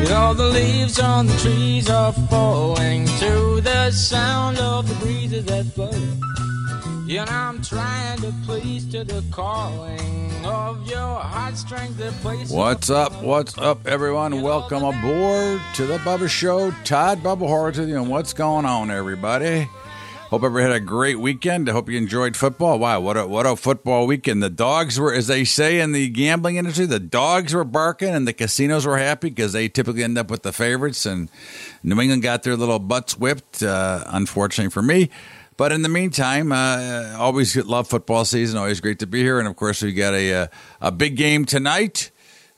You know the leaves on the trees are falling to the sound of the breezes that blow. Know I'm trying to please to the calling of your heartstrings that place. What's up? What's up, everyone? Welcome aboard to the Bubba Show. Todd Bubba you, and what's going on, everybody? Hope everybody had a great weekend. I hope you enjoyed football. Wow, what a what a football weekend! The dogs were, as they say in the gambling industry, the dogs were barking, and the casinos were happy because they typically end up with the favorites. And New England got their little butts whipped. Uh, unfortunately for me. But in the meantime, uh, always love football season. Always great to be here. And of course, we got a a, a big game tonight.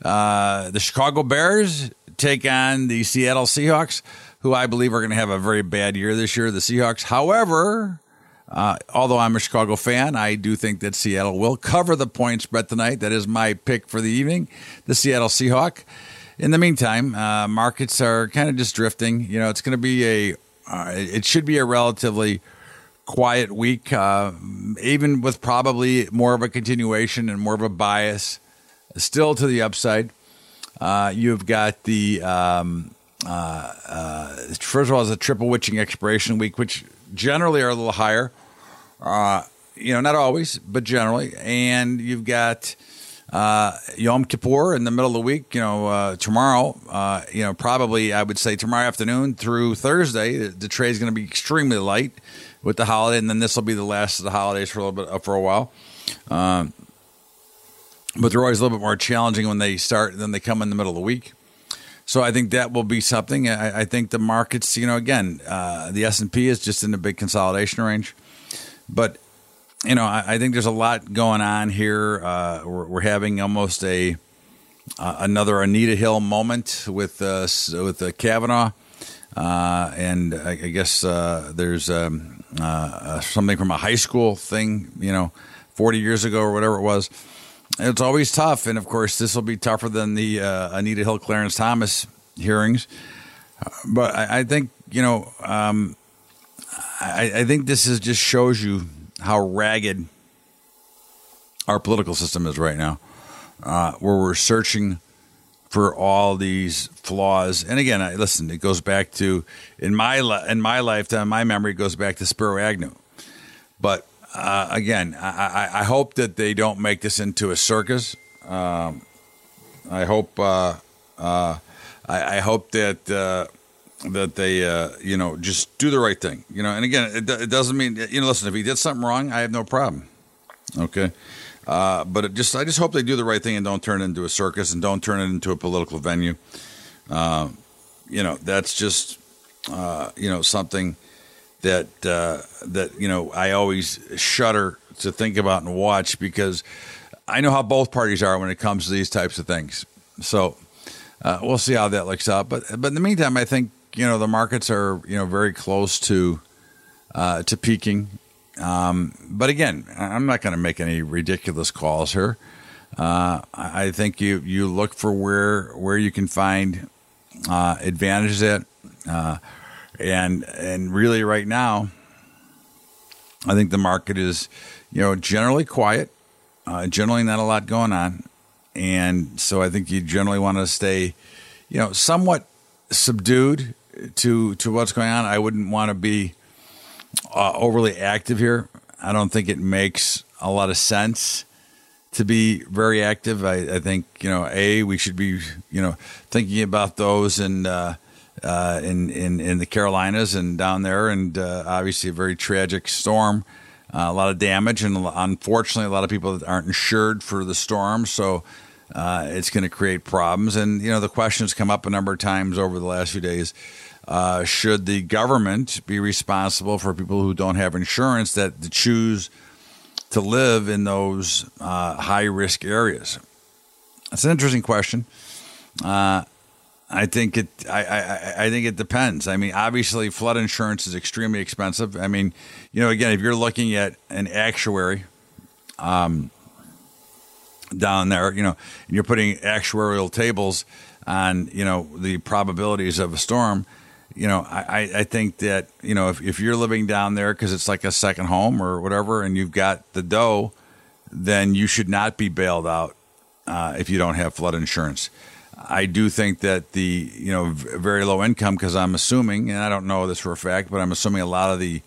Uh, the Chicago Bears take on the Seattle Seahawks, who I believe are going to have a very bad year this year. The Seahawks, however. Uh, although I'm a Chicago fan, I do think that Seattle will cover the point spread tonight. That is my pick for the evening, the Seattle Seahawk. In the meantime, uh, markets are kind of just drifting. You know, it's going to be a, uh, it should be a relatively quiet week, uh, even with probably more of a continuation and more of a bias still to the upside. Uh, you've got the, um, uh, uh first of all, it's a triple witching expiration week, which generally are a little higher. Uh, you know, not always, but generally. And you've got uh, Yom Kippur in the middle of the week. You know, uh, tomorrow. Uh, you know, probably I would say tomorrow afternoon through Thursday, the, the trade is going to be extremely light with the holiday, and then this will be the last of the holidays for a little bit for a while. Um, but they're always a little bit more challenging when they start than they come in the middle of the week. So I think that will be something. I, I think the markets, you know, again, uh, the S and P is just in a big consolidation range, but you know, I, I think there's a lot going on here. Uh, we're, we're, having almost a uh, another Anita Hill moment with uh, with Kavanaugh, uh, and I, I guess uh, there's um, uh, uh, something from a high school thing, you know, 40 years ago or whatever it was. It's always tough. And of course, this will be tougher than the uh, Anita Hill Clarence Thomas hearings. But I, I think, you know, um, I, I think this is just shows you how ragged our political system is right now, uh, where we're searching for all these flaws. And again, I, listen, it goes back to in my in my lifetime, my memory goes back to Spiro Agnew. But uh, again, I, I, hope that they don't make this into a circus. Um, I hope uh, uh, I, I, hope that uh, that they uh, you know just do the right thing. You know, and again, it, it doesn't mean you know. Listen, if he did something wrong, I have no problem. Okay. Uh, but just I just hope they do the right thing and don't turn it into a circus and don't turn it into a political venue. You know, that's just you know something that uh, that you know I always shudder to think about and watch because I know how both parties are when it comes to these types of things. So uh, we'll see how that looks out. But but in the meantime, I think you know the markets are you know very close to uh, to peaking. Um, but again, I'm not going to make any ridiculous calls here. Uh, I think you you look for where where you can find uh, advantages at, uh, and and really right now, I think the market is you know generally quiet, uh, generally not a lot going on, and so I think you generally want to stay you know somewhat subdued to to what's going on. I wouldn't want to be uh, overly active here. I don't think it makes a lot of sense to be very active. I, I think you know, a we should be you know thinking about those and uh, uh, in, in in the Carolinas and down there, and uh, obviously a very tragic storm. Uh, a lot of damage, and unfortunately, a lot of people that aren't insured for the storm. So uh, it's going to create problems. And you know, the questions come up a number of times over the last few days uh, should the government be responsible for people who don't have insurance that choose to live in those uh, high risk areas? That's an interesting question. I think it. I, I I think it depends. I mean, obviously, flood insurance is extremely expensive. I mean, you know, again, if you're looking at an actuary, um, down there, you know, and you're putting actuarial tables on, you know, the probabilities of a storm. You know, I, I think that you know if, if you're living down there because it's like a second home or whatever, and you've got the dough, then you should not be bailed out uh, if you don't have flood insurance. I do think that the you know very low income because I'm assuming, and I don't know this for a fact, but I'm assuming a lot of the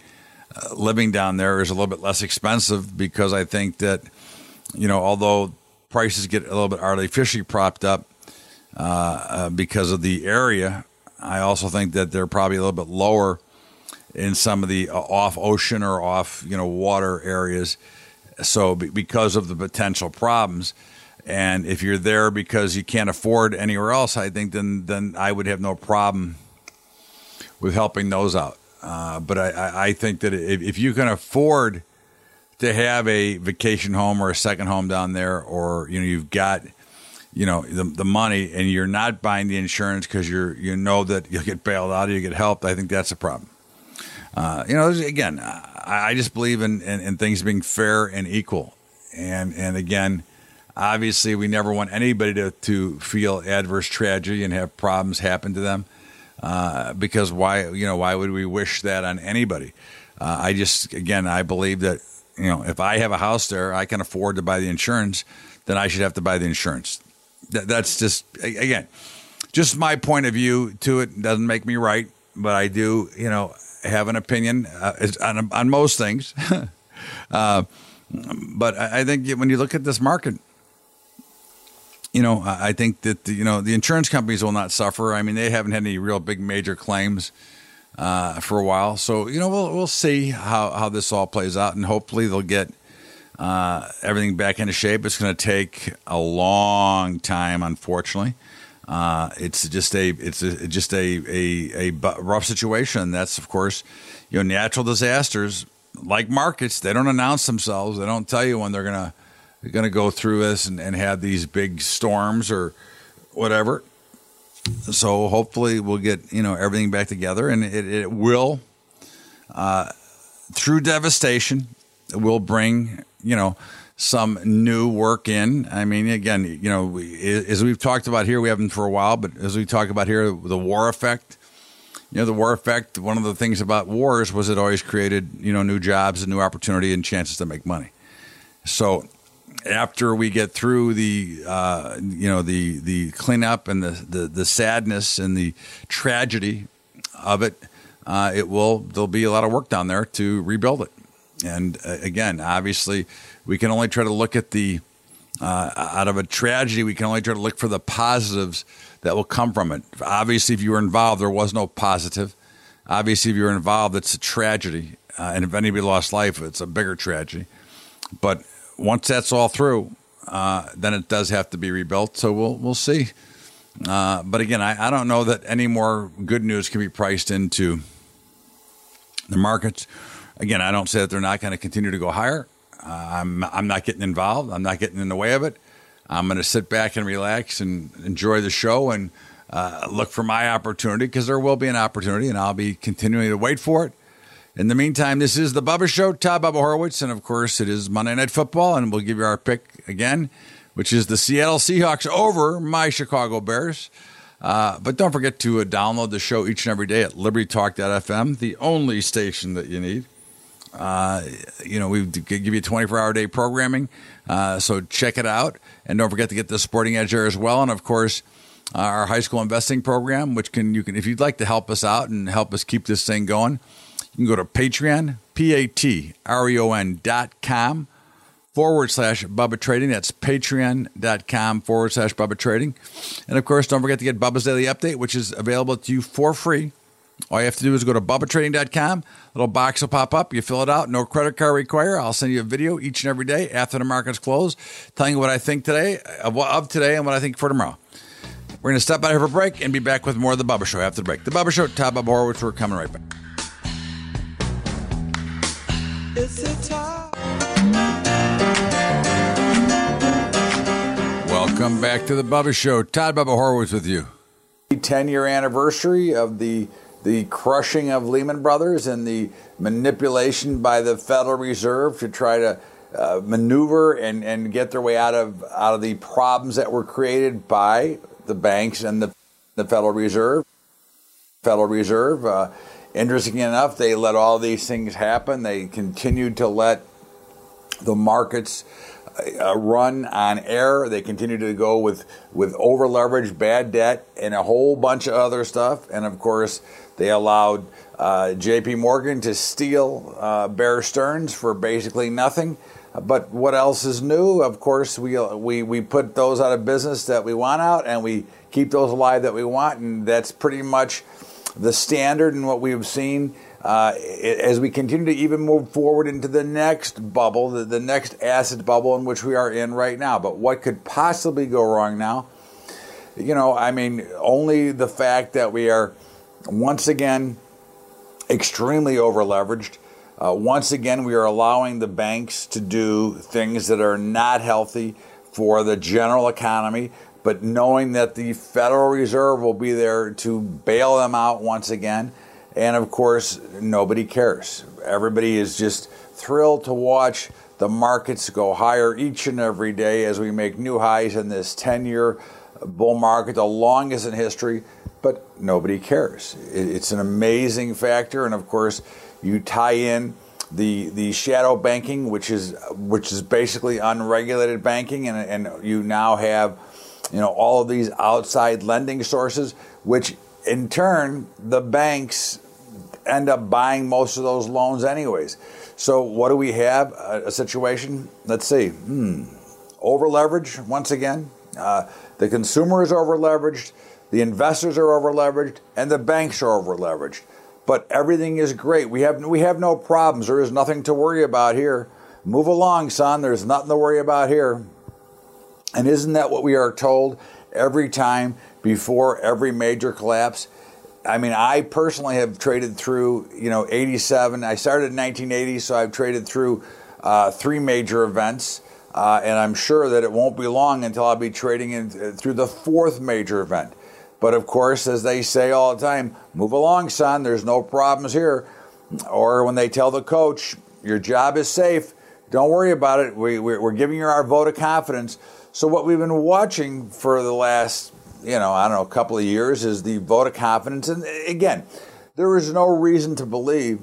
uh, living down there is a little bit less expensive because I think that you know although prices get a little bit artificially propped up uh, uh, because of the area, I also think that they're probably a little bit lower in some of the uh, off ocean or off you know water areas. So because of the potential problems. And if you're there because you can't afford anywhere else, I think then then I would have no problem with helping those out. Uh, but I, I think that if, if you can afford to have a vacation home or a second home down there, or you know you've got you know the, the money and you're not buying the insurance because you're you know that you'll get bailed out or you get helped, I think that's a problem. Uh, you know, again, I, I just believe in, in, in things being fair and equal, and and again Obviously, we never want anybody to, to feel adverse tragedy and have problems happen to them. Uh, because why, you know, why would we wish that on anybody? Uh, I just, again, I believe that, you know, if I have a house there, I can afford to buy the insurance, then I should have to buy the insurance. That, that's just, again, just my point of view to it. Doesn't make me right, but I do, you know, have an opinion uh, on, on most things. uh, but I think when you look at this market, you know, I think that the, you know the insurance companies will not suffer. I mean, they haven't had any real big major claims uh, for a while, so you know we'll we'll see how how this all plays out, and hopefully they'll get uh, everything back into shape. It's going to take a long time, unfortunately. Uh, it's just a it's a, just a, a a rough situation. That's of course, you know, natural disasters like markets. They don't announce themselves. They don't tell you when they're going to going to go through this and, and have these big storms or whatever. So hopefully we'll get you know everything back together, and it, it will uh, through devastation will bring you know some new work in. I mean, again, you know, as we've talked about here, we haven't for a while, but as we talk about here, the war effect. You know, the war effect. One of the things about wars was it always created you know new jobs and new opportunity and chances to make money. So after we get through the uh, you know the the cleanup and the, the, the sadness and the tragedy of it, uh, it will there'll be a lot of work down there to rebuild it. And uh, again, obviously, we can only try to look at the uh, out of a tragedy. We can only try to look for the positives that will come from it. Obviously, if you were involved, there was no positive. Obviously, if you were involved, it's a tragedy. Uh, and if anybody lost life, it's a bigger tragedy. But once that's all through, uh, then it does have to be rebuilt. So we'll we'll see. Uh, but again, I, I don't know that any more good news can be priced into the markets. Again, I don't say that they're not going to continue to go higher. Uh, I'm I'm not getting involved. I'm not getting in the way of it. I'm going to sit back and relax and enjoy the show and uh, look for my opportunity because there will be an opportunity, and I'll be continuing to wait for it. In the meantime, this is the Bubba Show, Todd Bubba Horowitz, and of course, it is Monday Night Football, and we'll give you our pick again, which is the Seattle Seahawks over my Chicago Bears. Uh, but don't forget to uh, download the show each and every day at LibertyTalk.fm, the only station that you need. Uh, you know, we give you 24 hour day programming, uh, so check it out. And don't forget to get the Sporting Edge there as well. And of course, our high school investing program, which can you can if you'd like to help us out and help us keep this thing going you can go to Patreon, P A T R E O N dot com forward slash Bubba Trading. That's patreon.com forward slash Bubba Trading. And of course, don't forget to get Bubba's Daily Update, which is available to you for free. All you have to do is go to BubbaTrading.com. Little box will pop up. You fill it out. No credit card required. I'll send you a video each and every day after the markets close, telling you what I think today of, today and what I think for tomorrow. We're going to step out here for a break and be back with more of the Bubba Show after the break. The Bubba Show, Todd Bubba Horowitz. We're coming right back. Welcome back to the Bubba Show. Todd Bubba Horowitz with you. 10 year anniversary of the the crushing of Lehman Brothers and the manipulation by the Federal Reserve to try to uh, maneuver and, and get their way out of out of the problems that were created by the banks and the, the Federal Reserve. Federal Reserve. Uh, interestingly enough, they let all these things happen. They continued to let the markets uh, run on air. They continued to go with with over leverage, bad debt, and a whole bunch of other stuff. And of course, they allowed uh, J.P. Morgan to steal uh, Bear Stearns for basically nothing. But what else is new? Of course, we we we put those out of business that we want out, and we keep those alive that we want, and that's pretty much the standard and what we've seen uh, as we continue to even move forward into the next bubble, the, the next asset bubble in which we are in right now. But what could possibly go wrong now? You know, I mean, only the fact that we are once again extremely over leveraged. Uh, once again, we are allowing the banks to do things that are not healthy for the general economy, but knowing that the Federal Reserve will be there to bail them out once again. And of course, nobody cares. Everybody is just thrilled to watch the markets go higher each and every day as we make new highs in this 10 year bull market, the longest in history, but nobody cares. It's an amazing factor. And of course, you tie in the the shadow banking, which is which is basically unregulated banking, and, and you now have you know all of these outside lending sources, which in turn, the banks end up buying most of those loans anyways. So what do we have? A, a situation. Let's see. Hmm. Over leverage once again. Uh, the consumer is over leveraged. The investors are over leveraged, and the banks are over leveraged. But everything is great. We have we have no problems. There is nothing to worry about here. Move along, son. There's nothing to worry about here. And isn't that what we are told every time before every major collapse? I mean, I personally have traded through, you know, 87. I started in 1980, so I've traded through uh, three major events. Uh, and I'm sure that it won't be long until I'll be trading in, uh, through the fourth major event. But of course, as they say all the time, move along, son, there's no problems here. Or when they tell the coach, your job is safe, don't worry about it, we, we're giving you our vote of confidence. So, what we've been watching for the last you know, I don't know, a couple of years is the vote of confidence. And again, there is no reason to believe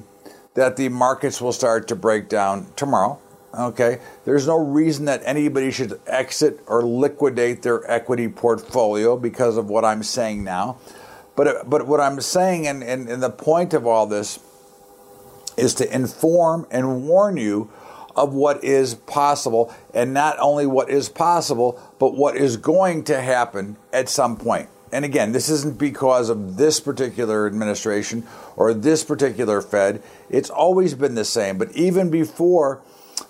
that the markets will start to break down tomorrow. Okay, there's no reason that anybody should exit or liquidate their equity portfolio because of what I'm saying now. But but what I'm saying, and, and, and the point of all this, is to inform and warn you of what is possible, and not only what is possible, but what is going to happen at some point. And again, this isn't because of this particular administration or this particular Fed. It's always been the same. But even before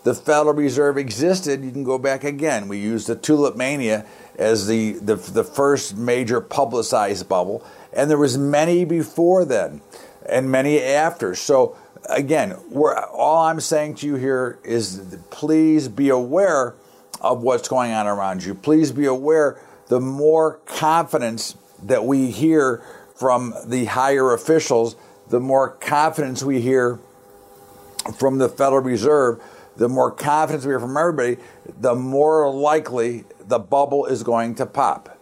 the Federal Reserve existed, you can go back again. We used the tulip mania as the, the, the first major publicized bubble, and there was many before then and many after. So again, all I'm saying to you here is please be aware of what's going on around you. Please be aware the more confidence that we hear from the higher officials, the more confidence we hear from the Federal Reserve, the more confidence we hear from everybody, the more likely the bubble is going to pop.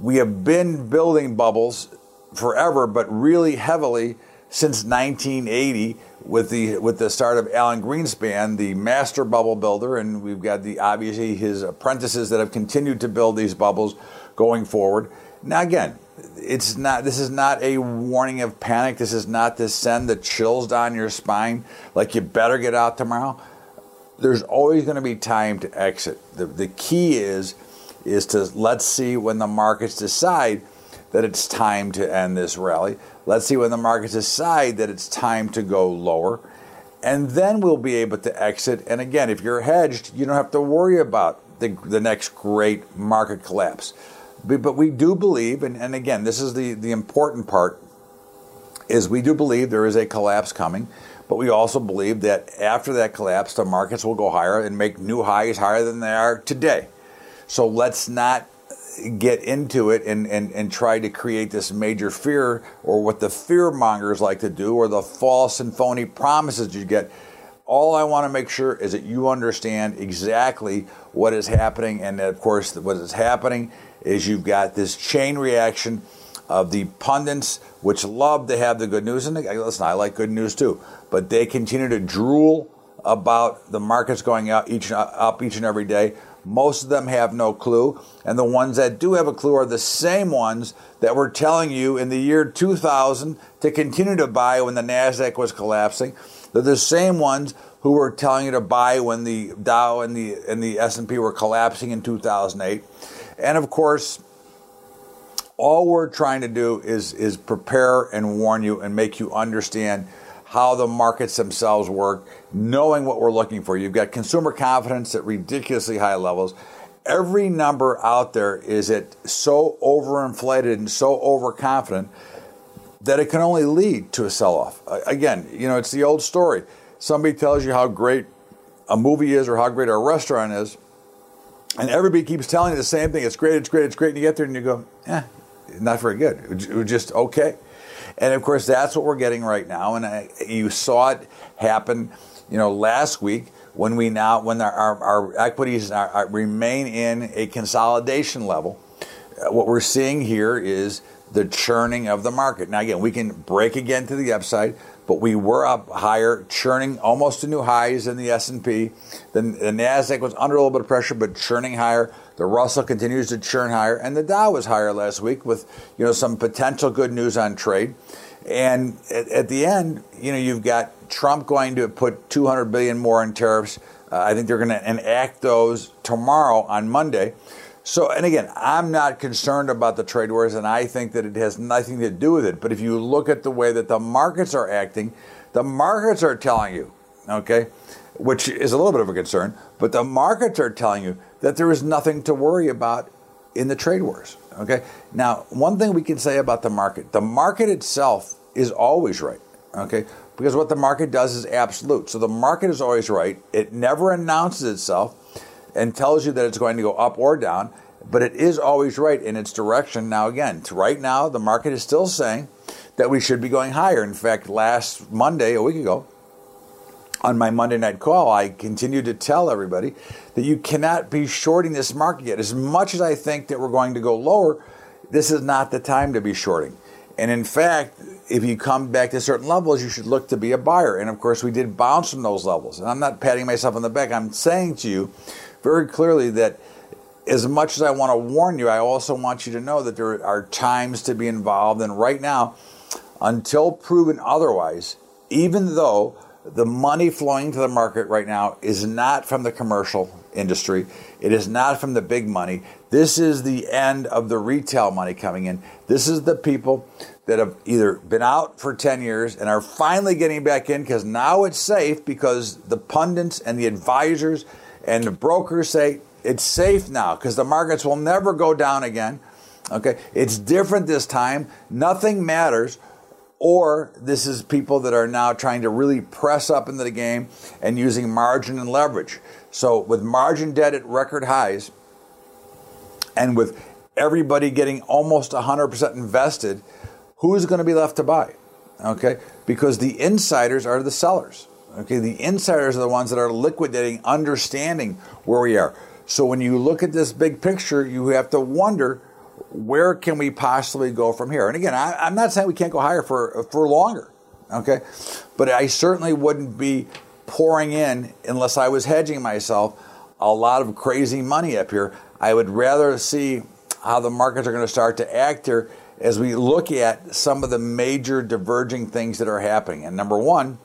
We have been building bubbles forever, but really heavily since 1980 with the with the start of Alan Greenspan, the master bubble builder, and we've got the obviously his apprentices that have continued to build these bubbles going forward. Now again, it's not this is not a warning of panic. This is not to send the chills down your spine like you better get out tomorrow. There's always going to be time to exit. The the key is is to let's see when the markets decide that it's time to end this rally. Let's see when the markets decide that it's time to go lower. And then we'll be able to exit. And again, if you're hedged, you don't have to worry about the, the next great market collapse. But we do believe, and, and again, this is the, the important part, is we do believe there is a collapse coming. But we also believe that after that collapse, the markets will go higher and make new highs higher than they are today. So let's not get into it and, and, and try to create this major fear or what the fear mongers like to do or the false and phony promises you get. All I want to make sure is that you understand exactly what is happening. And of course, what is happening is you've got this chain reaction of the pundits, which love to have the good news. And uh, listen, I like good news too, but they continue to drool about the markets going up each, up each and every day. Most of them have no clue. And the ones that do have a clue are the same ones that were telling you in the year 2000 to continue to buy when the NASDAQ was collapsing. They're the same ones who were telling you to buy when the Dow and the, and the S&P were collapsing in 2008. And of course, all we're trying to do is, is prepare and warn you and make you understand how the markets themselves work, knowing what we're looking for. You've got consumer confidence at ridiculously high levels. Every number out there is at so overinflated and so overconfident that it can only lead to a sell off. Again, you know, it's the old story. Somebody tells you how great a movie is or how great a restaurant is, and everybody keeps telling you the same thing. It's great, it's great, it's great. And you get there and you go, eh, not very good. It was just okay. And of course, that's what we're getting right now. And I, you saw it happen, you know, last week when we now when our, our, our equities are, remain in a consolidation level. Uh, what we're seeing here is the churning of the market. Now, again, we can break again to the upside, but we were up higher, churning almost to new highs in the S&P. The, the Nasdaq was under a little bit of pressure, but churning higher. The Russell continues to churn higher, and the Dow was higher last week with you know some potential good news on trade. And at, at the end, you know, you've got Trump going to put 200 billion more in tariffs. Uh, I think they're going to enact those tomorrow on Monday. So, and again, I'm not concerned about the trade wars, and I think that it has nothing to do with it. But if you look at the way that the markets are acting, the markets are telling you, okay, which is a little bit of a concern, but the markets are telling you that there is nothing to worry about in the trade wars. Okay. Now, one thing we can say about the market the market itself is always right. Okay. Because what the market does is absolute. So the market is always right. It never announces itself and tells you that it's going to go up or down, but it is always right in its direction. Now, again, right now, the market is still saying that we should be going higher. In fact, last Monday, a week ago, on my Monday night call, I continued to tell everybody that you cannot be shorting this market yet. As much as I think that we're going to go lower, this is not the time to be shorting. And in fact, if you come back to certain levels, you should look to be a buyer. And of course, we did bounce from those levels. And I'm not patting myself on the back. I'm saying to you very clearly that as much as I want to warn you, I also want you to know that there are times to be involved. And right now, until proven otherwise, even though the money flowing to the market right now is not from the commercial industry. It is not from the big money. This is the end of the retail money coming in. This is the people that have either been out for 10 years and are finally getting back in because now it's safe because the pundits and the advisors and the brokers say it's safe now because the markets will never go down again. Okay, it's different this time. Nothing matters or this is people that are now trying to really press up into the game and using margin and leverage. So, with margin debt at record highs and with everybody getting almost 100% invested, who's going to be left to buy? Okay? Because the insiders are the sellers. Okay? The insiders are the ones that are liquidating, understanding where we are. So, when you look at this big picture, you have to wonder where can we possibly go from here? And again, I, am not saying we can't go higher for for longer, okay, but I certainly wouldn't be pouring in unless I was hedging myself a lot of crazy money up here. I would rather see how the markets are going to start to act here as we look at some of the major diverging things that are happening. And number one,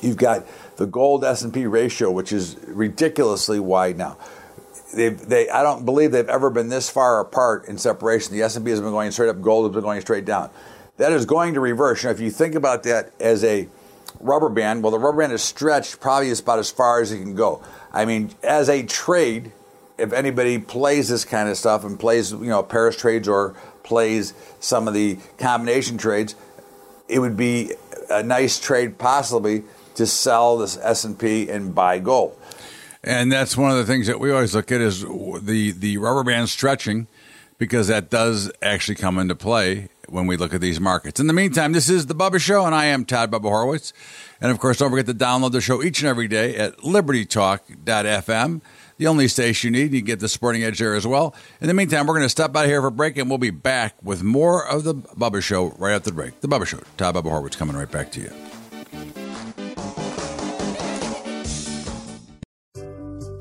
you've got the gold S&P ratio, which is ridiculously wide now they they I don't believe they've ever been this far apart in separation. The S and P has been going straight up, gold has been going straight down. That is going to reverse. Now, if you think about that as a rubber band, well, the rubber band is stretched probably about as far as it can go. I mean, as a trade, if anybody plays this kind of stuff and plays, you know, pairs trades or plays some of the combination trades, it would be a nice trade possibly to sell this S&P and buy gold. And that's one of the things that we always look at is the the rubber band stretching, because that does actually come into play when we look at these markets. In the meantime, this is the Bubba Show, and I am Todd Bubba Horowitz. And of course, don't forget to download the show each and every day at libertytalk.fm, the only station you need. You get the sporting edge there as well. In the meantime, we're going to step out here for a break, and we'll be back with more of the Bubba Show right after the break. The Bubba Show, Todd Bubba Horowitz coming right back to you.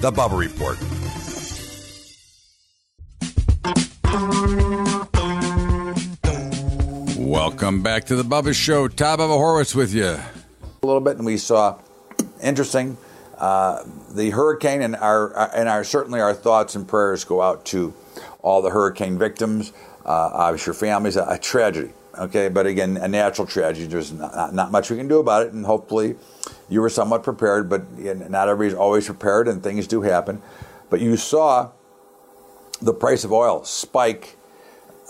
The Bubba Report. Welcome back to the Bubba Show. Todd Bubba Horowitz with you. A little bit, and we saw interesting. Uh, the hurricane and our and our certainly our thoughts and prayers go out to all the hurricane victims, uh, obviously your families. A, a, tragedy, okay, but again, a natural tragedy. There's not, not, much we can do about it, and hopefully, you were somewhat prepared. But not everybody's always prepared, and things do happen. But you saw the price of oil spike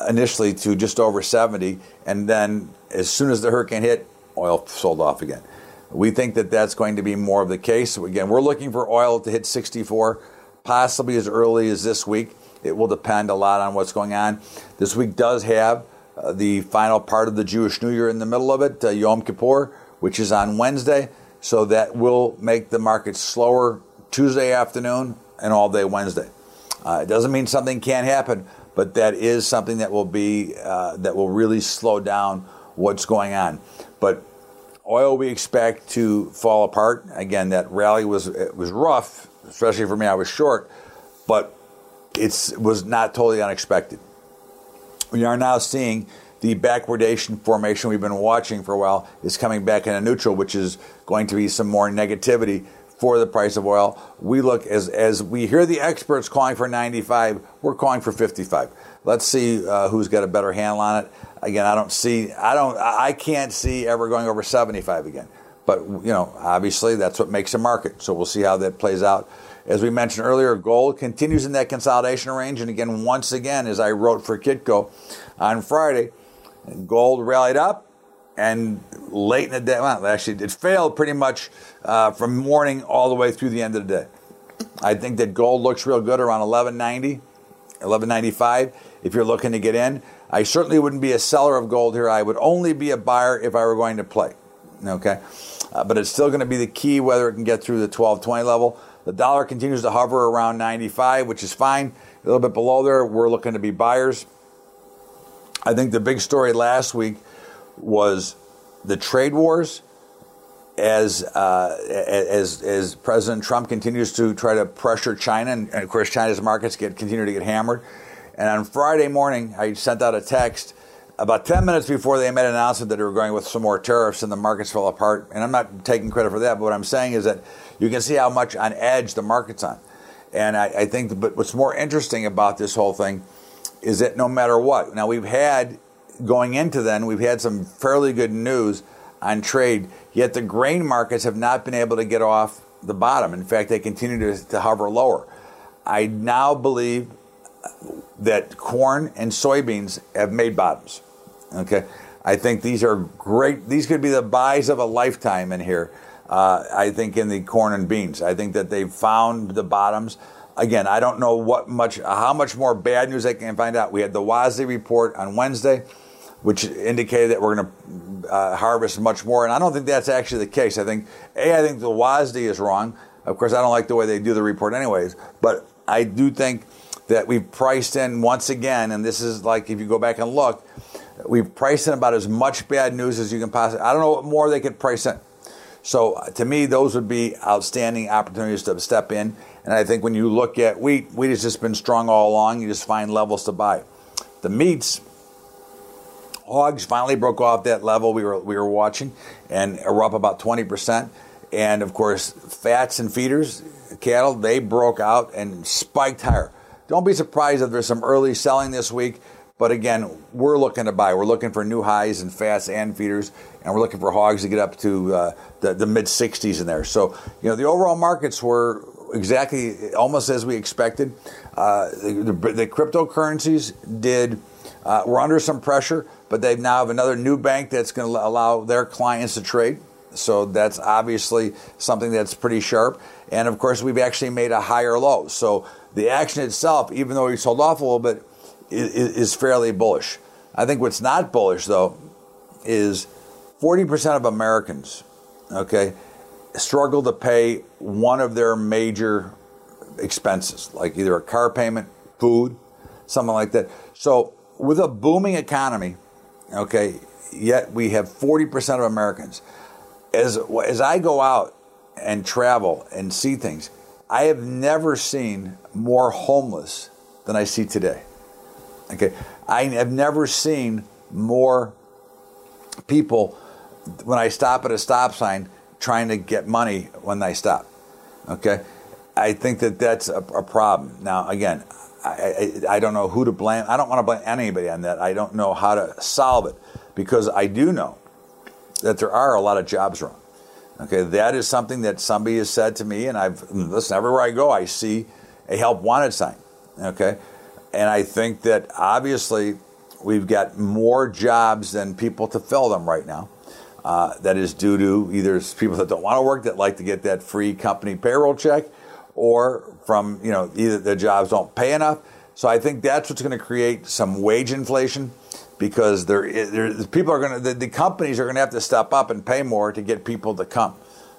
initially to just over 70, and then as soon as the hurricane hit, oil sold off again. We think that that's going to be more of the case. Again, we're looking for oil to hit 64, possibly as early as this week. It will depend a lot on what's going on. This week does have uh, the final part of the Jewish New Year in the middle of it, uh, Yom Kippur, which is on Wednesday. So that will make the market slower Tuesday afternoon and all day Wednesday. Uh, it doesn't mean something can't happen, but that is something that will be uh, that will really slow down what's going on. But oil we expect to fall apart again. That rally was it was rough, especially for me. I was short, but it was not totally unexpected. We are now seeing the backwardation formation we've been watching for a while is coming back in a neutral, which is going to be some more negativity for the price of oil. We look as as we hear the experts calling for 95, we're calling for 55. Let's see uh, who's got a better handle on it. Again, I don't see, I don't, I can't see ever going over 75 again. But you know, obviously that's what makes a market. So we'll see how that plays out. As we mentioned earlier, gold continues in that consolidation range, and again, once again, as I wrote for Kitco on Friday, gold rallied up and late in the day, well, actually, it failed pretty much uh, from morning all the way through the end of the day. I think that gold looks real good around 1190, 1195. If you're looking to get in, I certainly wouldn't be a seller of gold here. I would only be a buyer if I were going to play. Okay, uh, but it's still going to be the key whether it can get through the 1220 level. The dollar continues to hover around 95, which is fine. A little bit below there, we're looking to be buyers. I think the big story last week was the trade wars. As uh, as as President Trump continues to try to pressure China, and, and of course China's markets get continue to get hammered. And on Friday morning, I sent out a text about 10 minutes before they made an announcement that they were going with some more tariffs and the markets fell apart. And I'm not taking credit for that, but what I'm saying is that you can see how much on edge the market's on. And I, I think, but what's more interesting about this whole thing is that no matter what, now we've had going into then, we've had some fairly good news on trade, yet the grain markets have not been able to get off the bottom. In fact, they continue to, to hover lower. I now believe that corn and soybeans have made bottoms. Okay. I think these are great. These could be the buys of a lifetime in here. Uh, I think in the corn and beans. I think that they've found the bottoms. Again, I don't know what much, how much more bad news I can find out. We had the WASDE report on Wednesday which indicated that we're going to uh, harvest much more. And I don't think that's actually the case. I think, A, I think the WASDE is wrong. Of course, I don't like the way they do the report anyways, but I do think that we've priced in once again, and this is like if you go back and look, we've priced in about as much bad news as you can possibly. I don't know what more they could price in. So uh, to me, those would be outstanding opportunities to step in. And I think when you look at wheat, wheat has just been strong all along. You just find levels to buy. The meats, hogs finally broke off that level we were we were watching, and are up about twenty percent. And of course, fats and feeders, cattle, they broke out and spiked higher. Don't be surprised if there's some early selling this week. But again, we're looking to buy. We're looking for new highs and fats and feeders, and we're looking for hogs to get up to uh, the, the mid 60s in there. So, you know, the overall markets were exactly almost as we expected. Uh, the, the, the, cryptocurrencies did uh, were under some pressure, but they now have another new bank that's going to allow their clients to trade. So that's obviously something that's pretty sharp. And of course, we've actually made a higher low. So the action itself, even though we sold off a little bit, is, is fairly bullish. I think what's not bullish though is 40% of Americans, okay, struggle to pay one of their major expenses, like either a car payment, food, something like that. So with a booming economy, okay, yet we have 40% of Americans. As, as I go out and travel and see things, I have never seen more homeless than I see today. Okay, I have never seen more people when I stop at a stop sign trying to get money when they stop. Okay, I think that that's a, a problem. Now, again, I, I, I, don't know who to blame. I don't want to blame anybody on that. I don't know how to solve it because I do know that there are a lot of jobs wrong. Okay, that is something that somebody has said to me, and I've listen everywhere I go. I see a help wanted sign. Okay, and I think that obviously we've got more jobs than people to fill them right now. Uh, that is due to either people that don't want to work that like to get that free company payroll check, or from you know either the jobs don't pay enough. So I think that's what's going to create some wage inflation because there, there people are going to the, the companies are going to have to step up and pay more to get people to come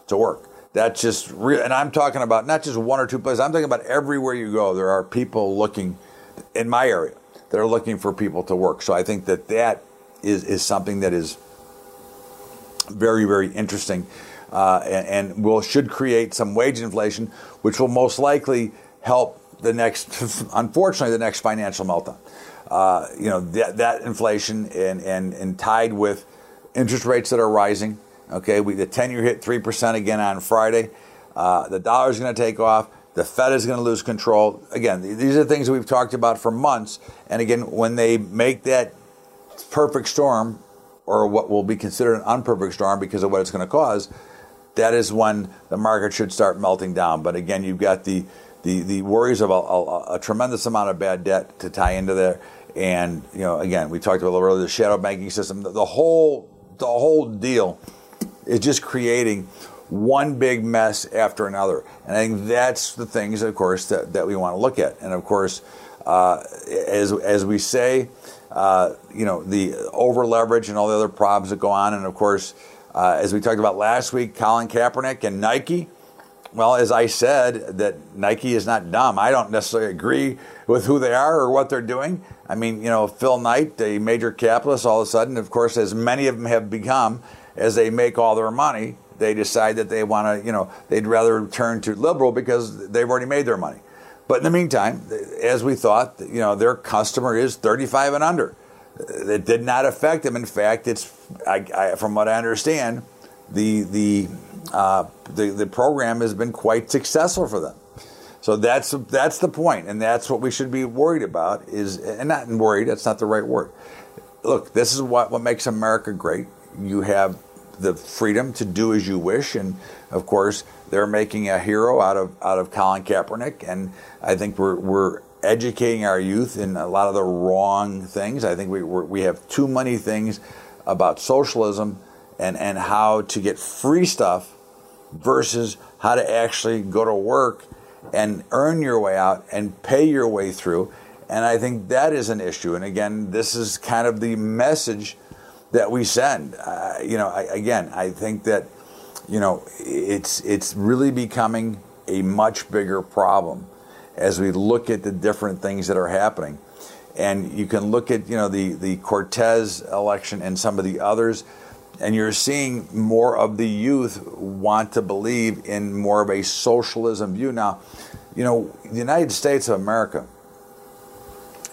to work. That's just real, and I'm talking about not just one or two places. I'm talking about everywhere you go. There are people looking in my area that are looking for people to work. So I think that that is is something that is very, very interesting, uh, and, and, will should create some wage inflation, which will most likely help the next, unfortunately, the next financial meltdown. Uh, you know that, that inflation and, and and tied with interest rates that are rising. Okay, we, the ten-year hit three percent again on Friday. Uh, the dollar is going to take off. The Fed is going to lose control. Again, these are things we've talked about for months. And again, when they make that perfect storm or what will be considered an unperfect storm because of what it's going to cause, that is when the market should start melting down. But again, you've got the the, the worries of a, a, a tremendous amount of bad debt to tie into there, and you know, again, we talked about earlier the shadow banking system. The, the whole the whole deal is just creating one big mess after another, and I think that's the things, of course, that, that we want to look at. And of course, uh, as as we say, uh, you know, the over leverage and all the other problems that go on. And of course, uh, as we talked about last week, Colin Kaepernick and Nike. Well, as I said, that Nike is not dumb. I don't necessarily agree with who they are or what they're doing. I mean, you know, Phil Knight, a major capitalist, all of a sudden, of course, as many of them have become, as they make all their money, they decide that they want to, you know, they'd rather turn to liberal because they've already made their money. But in the meantime, as we thought, you know, their customer is 35 and under. It did not affect them. In fact, it's I, I, from what I understand, the the, uh, the the program has been quite successful for them. So that's that's the point, and that's what we should be worried about. Is and not worried. That's not the right word. Look, this is what what makes America great. You have the freedom to do as you wish, and of course, they're making a hero out of out of Colin Kaepernick, and I think we're we're educating our youth in a lot of the wrong things. I think we we have too many things about socialism and and how to get free stuff versus how to actually go to work and earn your way out and pay your way through. And I think that is an issue. And again, this is kind of the message that we send. Uh, you know, I, again, I think that you know, it's it's really becoming a much bigger problem. as we look at the different things that are happening. And you can look at you know the the Cortez election and some of the others, and you're seeing more of the youth want to believe in more of a socialism view. Now, you know, the United States of America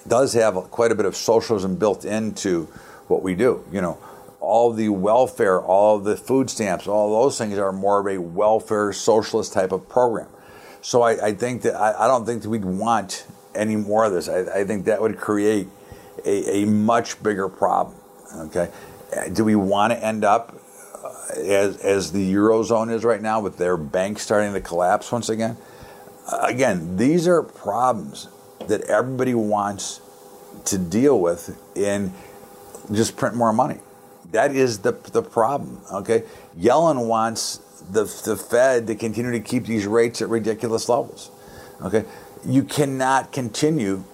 does have quite a bit of socialism built into what we do. You know, all the welfare, all the food stamps, all those things are more of a welfare socialist type of program. So I, I think that I, I, don't think that we'd want any more of this. I, I think that would create a, a, much bigger problem. Okay, do we want to end up uh, as as the eurozone is right now with their banks starting to collapse once again? Again, these are problems that everybody wants to deal with in just print more money. That is the the problem. Okay, Yellen wants the the Fed to continue to keep these rates at ridiculous levels. Okay, you cannot continue,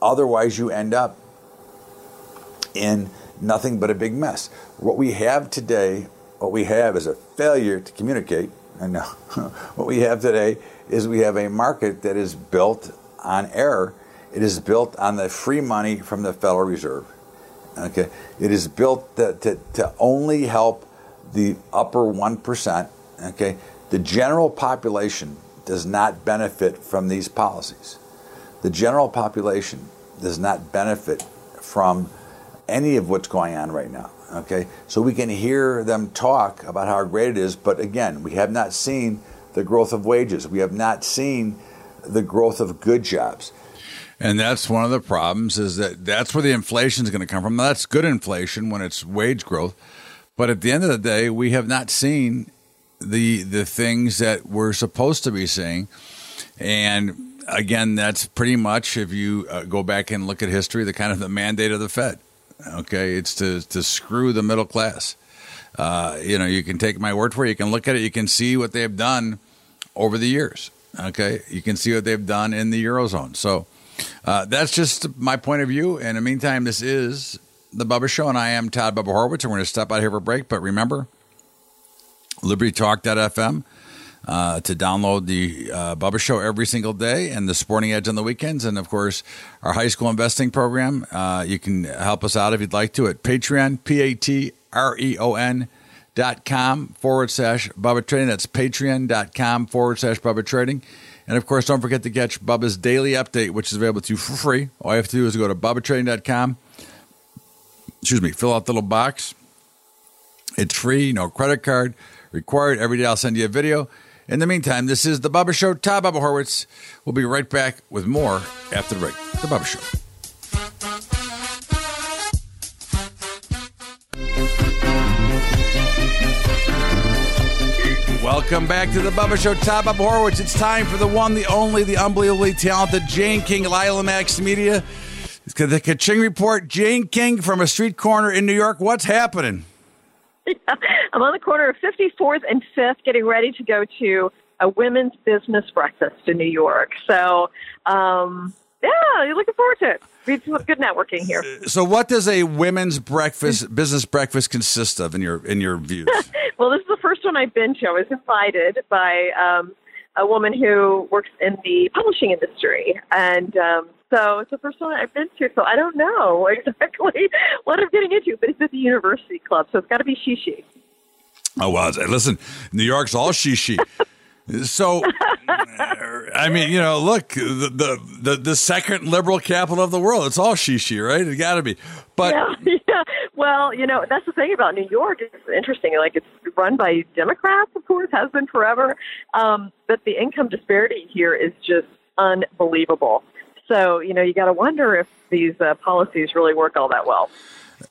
otherwise you end up in nothing but a big mess. What we have today, what we have is a failure to communicate. Know. what we have today is we have a market that is built on error. It is built on the free money from the Federal Reserve. Okay, it is built to, to, to only help the upper 1%. Okay, the general population does not benefit from these policies. The general population does not benefit from any of what's going on right now. Okay, so we can hear them talk about how great it is, but again, we have not seen the growth of wages. We have not seen the growth of good jobs. And that's one of the problems is that that's where the inflation is going to come from. That's good inflation when it's wage growth. But at the end of the day, we have not seen the the things that we're supposed to be seeing. And again, that's pretty much if you uh, go back and look at history, the kind of the mandate of the Fed. Okay, it's to to screw the middle class. Uh, you know, you can take my word for it. You can look at it. You can see what they have done over the years. Okay, you can see what they've done in the eurozone. So uh, that's just my point of view. And In the meantime, this is the Bubba Show, and I am Todd Bubba Horwitz. And we're going to step out here for a break. But remember, LibertyTalk.fm uh, to download the uh, Bubba Show every single day and the Sporting Edge on the weekends. And of course, our high school investing program. Uh, you can help us out if you'd like to at Patreon, P A T R E O N dot com forward slash Bubba Trading. That's patreon.com forward slash Bubba Trading. And of course, don't forget to catch Bubba's daily update, which is available to you for free. All you have to do is go to BubbaTrading.com. Excuse me, fill out the little box. It's free, no credit card required. Every day I'll send you a video. In the meantime, this is The Bubba Show. Todd Bubba Horwitz. We'll be right back with more after the break. The Bubba Show. Welcome back to the Bubba Show. Todd Bubba Horwitz. It's time for the one, the only, the unbelievably talented Jane King, Lila Max Media. It's the Kaching Report. Jane King from a street corner in New York. What's happening? I'm on the corner of 54th and 5th, getting ready to go to a women's business breakfast in New York. So, um, yeah, you're looking forward to it. We have some good networking here. So, what does a women's breakfast, business breakfast, consist of in your in your views? well, this is the first one I've been to. I was invited by um, a woman who works in the publishing industry, and um, so it's the first one I've been to. So I don't know exactly what I'm getting into, but it's at the University Club, so it's got to be shishi. Oh wow! listen, New York's all shishi. So, I mean, you know, look, the, the, the the second liberal capital of the world. It's all shishi, right? It got to be. But yeah, yeah, well, you know, that's the thing about New York. It's interesting. Like it's run by Democrats, of course, has been forever. Um, but the income disparity here is just unbelievable. So, you know, you got to wonder if these uh, policies really work all that well.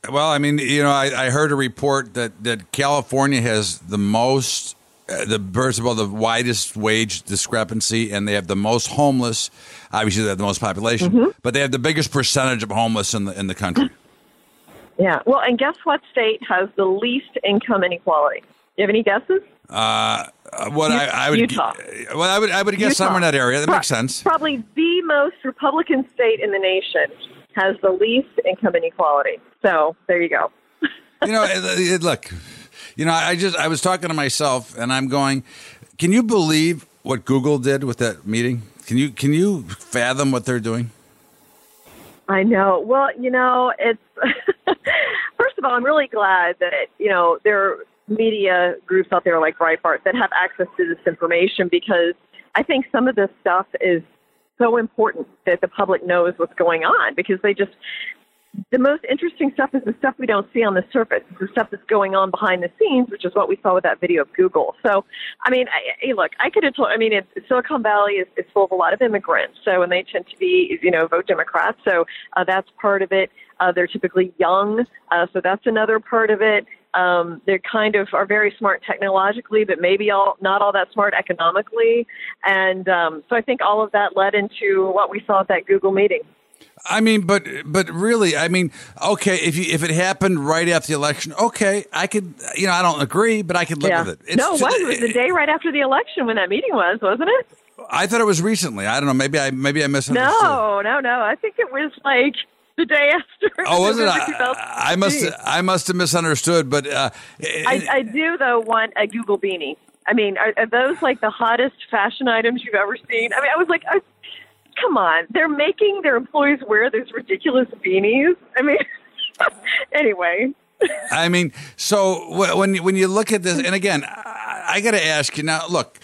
Well, I mean, you know, I, I heard a report that that California has the most uh, the first of all the widest wage discrepancy and they have the most homeless obviously they have the most population mm-hmm. but they have the biggest percentage of homeless in the in the country yeah well and guess what state has the least income inequality do you have any guesses uh, what I, I, would Utah. Well, I would I would guess Utah. somewhere in that area. That Pro- makes sense. Probably the most Republican state in the nation has the least income inequality. So there you go. you know, it, it, look, you know, I just I was talking to myself, and I'm going, can you believe what Google did with that meeting? Can you can you fathom what they're doing? I know. Well, you know, it's first of all, I'm really glad that you know there are media groups out there like Breitbart that have access to this information because I think some of this stuff is so important that the public knows what's going on because they just the most interesting stuff is the stuff we don't see on the surface, the stuff that's going on behind the scenes, which is what we saw with that video of Google. So, I mean, I, I, look, I could have told. I mean, Silicon Valley is, is full of a lot of immigrants, so and they tend to be, you know, vote Democrats. So uh, that's part of it. Uh, they're typically young, uh, so that's another part of it. Um, they kind of are very smart technologically, but maybe all not all that smart economically. And um, so I think all of that led into what we saw at that Google meeting. I mean, but but really, I mean, okay, if you, if it happened right after the election, okay, I could, you know, I don't agree, but I could live yeah. with it. It's no, it was. It was the day right after the election when that meeting was, wasn't it? I thought it was recently. I don't know. Maybe I maybe I misunderstood. No, no, no. I think it was like the day after. Oh, was it? I, I, must I must have misunderstood, but uh, I, I do though want a Google beanie. I mean, are, are, those like the hottest fashion items you've ever seen? I mean, I was like, I, come on, they're making their employees wear these ridiculous beanies. I mean, anyway. I mean, so when when you look at this, and again, I, I got to ask you now. Look,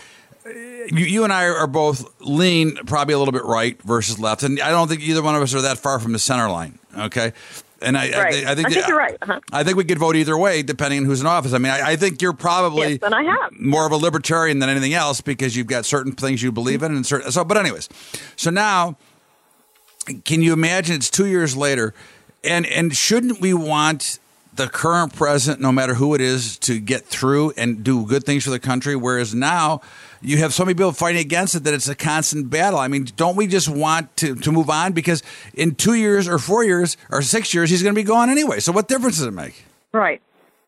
you, you, and I are both lean, probably a little bit right versus left, and I don't think either one of us are that far from the center line. Okay. And I, right. I, I, think, I think you're right. Uh-huh. I think we could vote either way, depending on who's in office. I mean, I, I think you're probably yes, and I have. more of a libertarian than anything else because you've got certain things you believe in, and certain. So, but anyways, so now, can you imagine? It's two years later, and and shouldn't we want the current president, no matter who it is, to get through and do good things for the country? Whereas now you have so many people fighting against it that it's a constant battle. I mean, don't we just want to, to move on? Because in two years or four years or six years, he's going to be gone anyway. So what difference does it make? Right.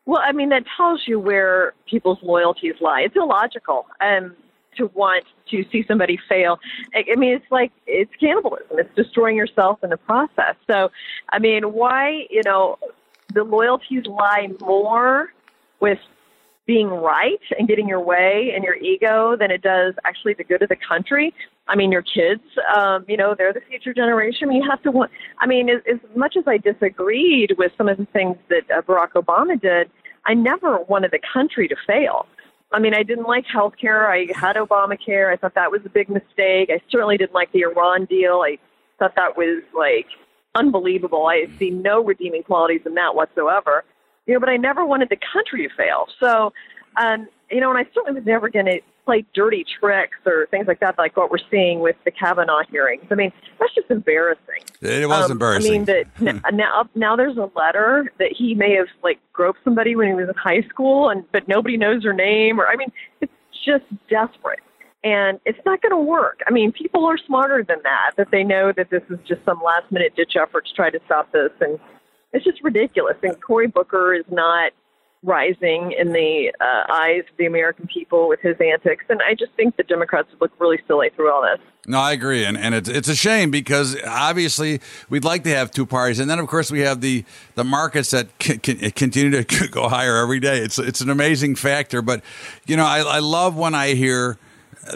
Well, I mean, that tells you where people's loyalties lie. It's illogical um, to want to see somebody fail. I, I mean, it's like it's cannibalism. It's destroying yourself in the process. So, I mean, why, you know, the loyalties lie more with being right and getting your way and your ego than it does actually the good of the country. I mean, your kids, um, you know, they're the future generation. You have to want, I mean, as, as much as I disagreed with some of the things that uh, Barack Obama did, I never wanted the country to fail. I mean, I didn't like health care. I had Obamacare. I thought that was a big mistake. I certainly didn't like the Iran deal. I thought that was like unbelievable. I see no redeeming qualities in that whatsoever you know, but I never wanted the country to fail. So, um, you know, and I certainly was never going to play dirty tricks or things like that, like what we're seeing with the Kavanaugh hearings. I mean, that's just embarrassing. It was um, embarrassing. I mean, that now now there's a letter that he may have like groped somebody when he was in high school, and but nobody knows her name. Or I mean, it's just desperate. And it's not going to work. I mean, people are smarter than that, that they know that this is just some last minute ditch effort to try to stop this. And it's just ridiculous. And Cory Booker is not rising in the uh, eyes of the American people with his antics. And I just think the Democrats look really silly through all this. No, I agree, and and it's it's a shame because obviously we'd like to have two parties, and then of course we have the the markets that continue to go higher every day. It's it's an amazing factor, but you know I, I love when I hear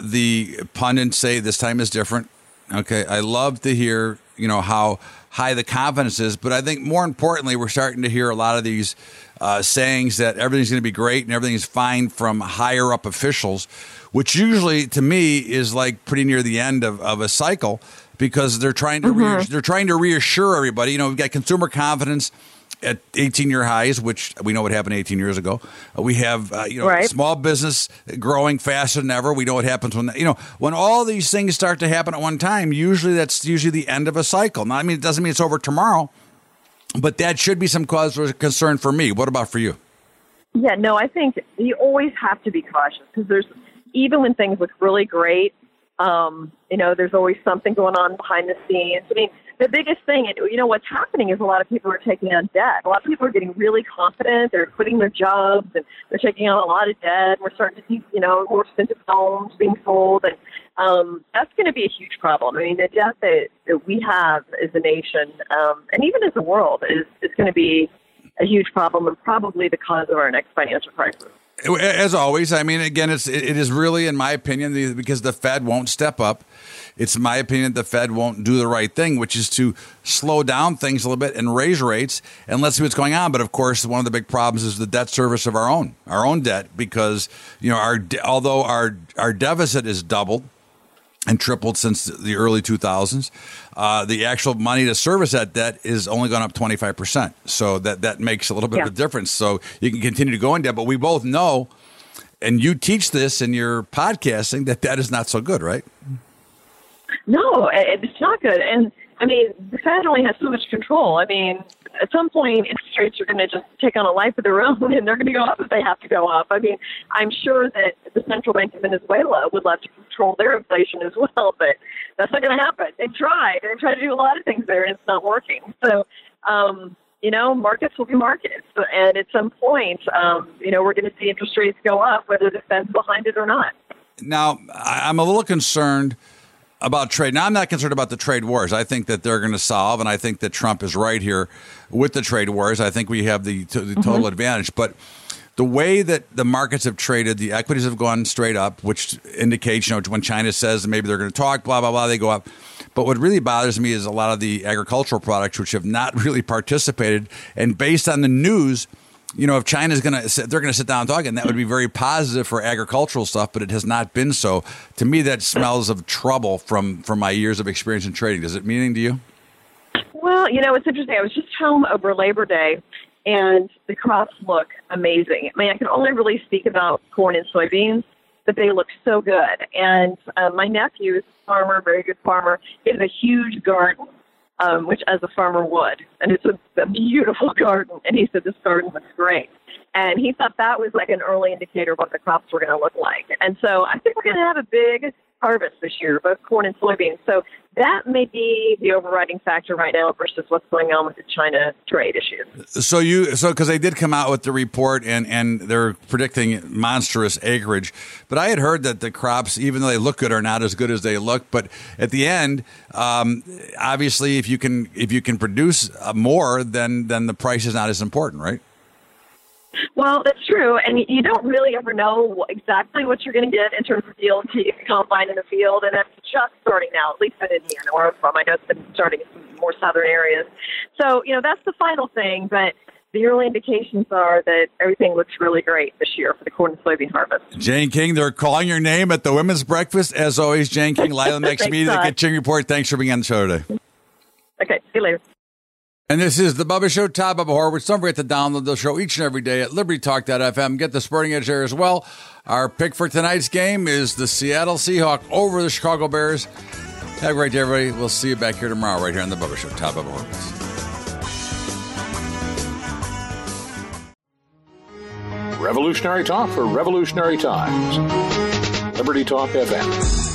the pundits say this time is different. Okay, I love to hear you know how high the confidence is. But I think more importantly, we're starting to hear a lot of these uh, sayings that everything's going to be great and everything's fine from higher up officials, which usually to me is like pretty near the end of, of a cycle because they're trying to mm-hmm. they're trying to reassure everybody. You know, we've got consumer confidence at 18 year highs, which we know what happened 18 years ago. Uh, we have uh, you know right. small business growing faster than ever. We know what happens when you know when all these things start to happen at one time. Usually that's usually the end of a cycle. Now, I mean, it doesn't mean it's over tomorrow, but that should be some cause for concern for me. What about for you? Yeah, no, I think you always have to be cautious because there's even when things look really great, um, you know, there's always something going on behind the scenes. I mean, the biggest thing, and you know, what's happening is a lot of people are taking on debt. A lot of people are getting really confident. They're quitting their jobs and they're taking on a lot of debt. We're starting to see, you know, more expensive homes being sold, and um, that's going to be a huge problem. I mean, the debt that, that we have as a nation, um, and even as a world, is is going to be a huge problem and probably the cause of our next financial crisis. As always, I mean, again, it's it is really, in my opinion, because the Fed won't step up. It's my opinion the Fed won't do the right thing, which is to slow down things a little bit and raise rates and let's see what's going on. But of course, one of the big problems is the debt service of our own, our own debt, because you know our although our our deficit is doubled and tripled since the early 2000s. Uh, the actual money to service that debt is only gone up 25%. So that, that makes a little bit yeah. of a difference. So you can continue to go in debt, but we both know, and you teach this in your podcasting, that that is not so good, right? No, it's not good. And I mean, the Fed only has so much control. I mean, at some point, interest rates are going to just take on a life of their own, and they're going to go up if they have to go up. I mean, I'm sure that the central bank of Venezuela would love to control their inflation as well, but that's not going to happen. They've tried. They've tried to do a lot of things there, and it's not working. So, um, you know, markets will be markets, and at some point, um, you know, we're going to see interest rates go up, whether the Fed's behind it or not. Now, I'm a little concerned about trade. Now, I'm not concerned about the trade wars. I think that they're going to solve, and I think that Trump is right here with the trade wars. I think we have the, the mm-hmm. total mm-hmm. advantage. But the way that the markets have traded, the equities have gone straight up, which indicates, you know, when China says maybe they're going to talk, blah, blah, blah, they go up. But what really bothers me is a lot of the agricultural products, which have not really participated. And based on the news, you know, if China's going to, they're going to sit down and talk, and that would be very positive for agricultural stuff, but it has not been so. To me, that smells of trouble from from my years of experience in trading. Does it mean anything to you? Well, you know, it's interesting. I was just home over Labor Day, and the crops look amazing. I mean, I can only really speak about corn and soybeans, but they look so good. And uh, my nephew is a farmer, very good farmer. He has a huge garden um, which as a farmer would. And it's a, a beautiful garden. And he said, This garden looks great. And he thought that was like an early indicator of what the crops were going to look like. And so I think we're going to have a big harvest this year, both corn and soybeans. So that may be the overriding factor right now versus what's going on with the China trade issues. So you, so because they did come out with the report and and they're predicting monstrous acreage, but I had heard that the crops, even though they look good, are not as good as they look. But at the end, um, obviously, if you can if you can produce uh, more, then then the price is not as important, right? Well, that's true, and you don't really ever know exactly what you're going to get in terms of yield until you combine in the field, and that's just starting now, at least in Indiana, where I'm from. I know it's been starting in some more southern areas. So, you know, that's the final thing, but the early indications are that everything looks really great this year for the corn and soybean harvest. Jane King, they're calling your name at the women's breakfast. As always, Jane King, Lila next meeting, the King Report. Thanks for being on the show today. Okay, see you later. And this is the Bubba Show, Todd Bubba Horwitz. Don't forget to download the show each and every day at LibertyTalk.fm. Get the Sporting Edge there as well. Our pick for tonight's game is the Seattle Seahawks over the Chicago Bears. Have a great day, everybody. We'll see you back here tomorrow right here on the Bubba Show, Todd Bubba Horwitz. Revolutionary talk for revolutionary times. Liberty Talk FM.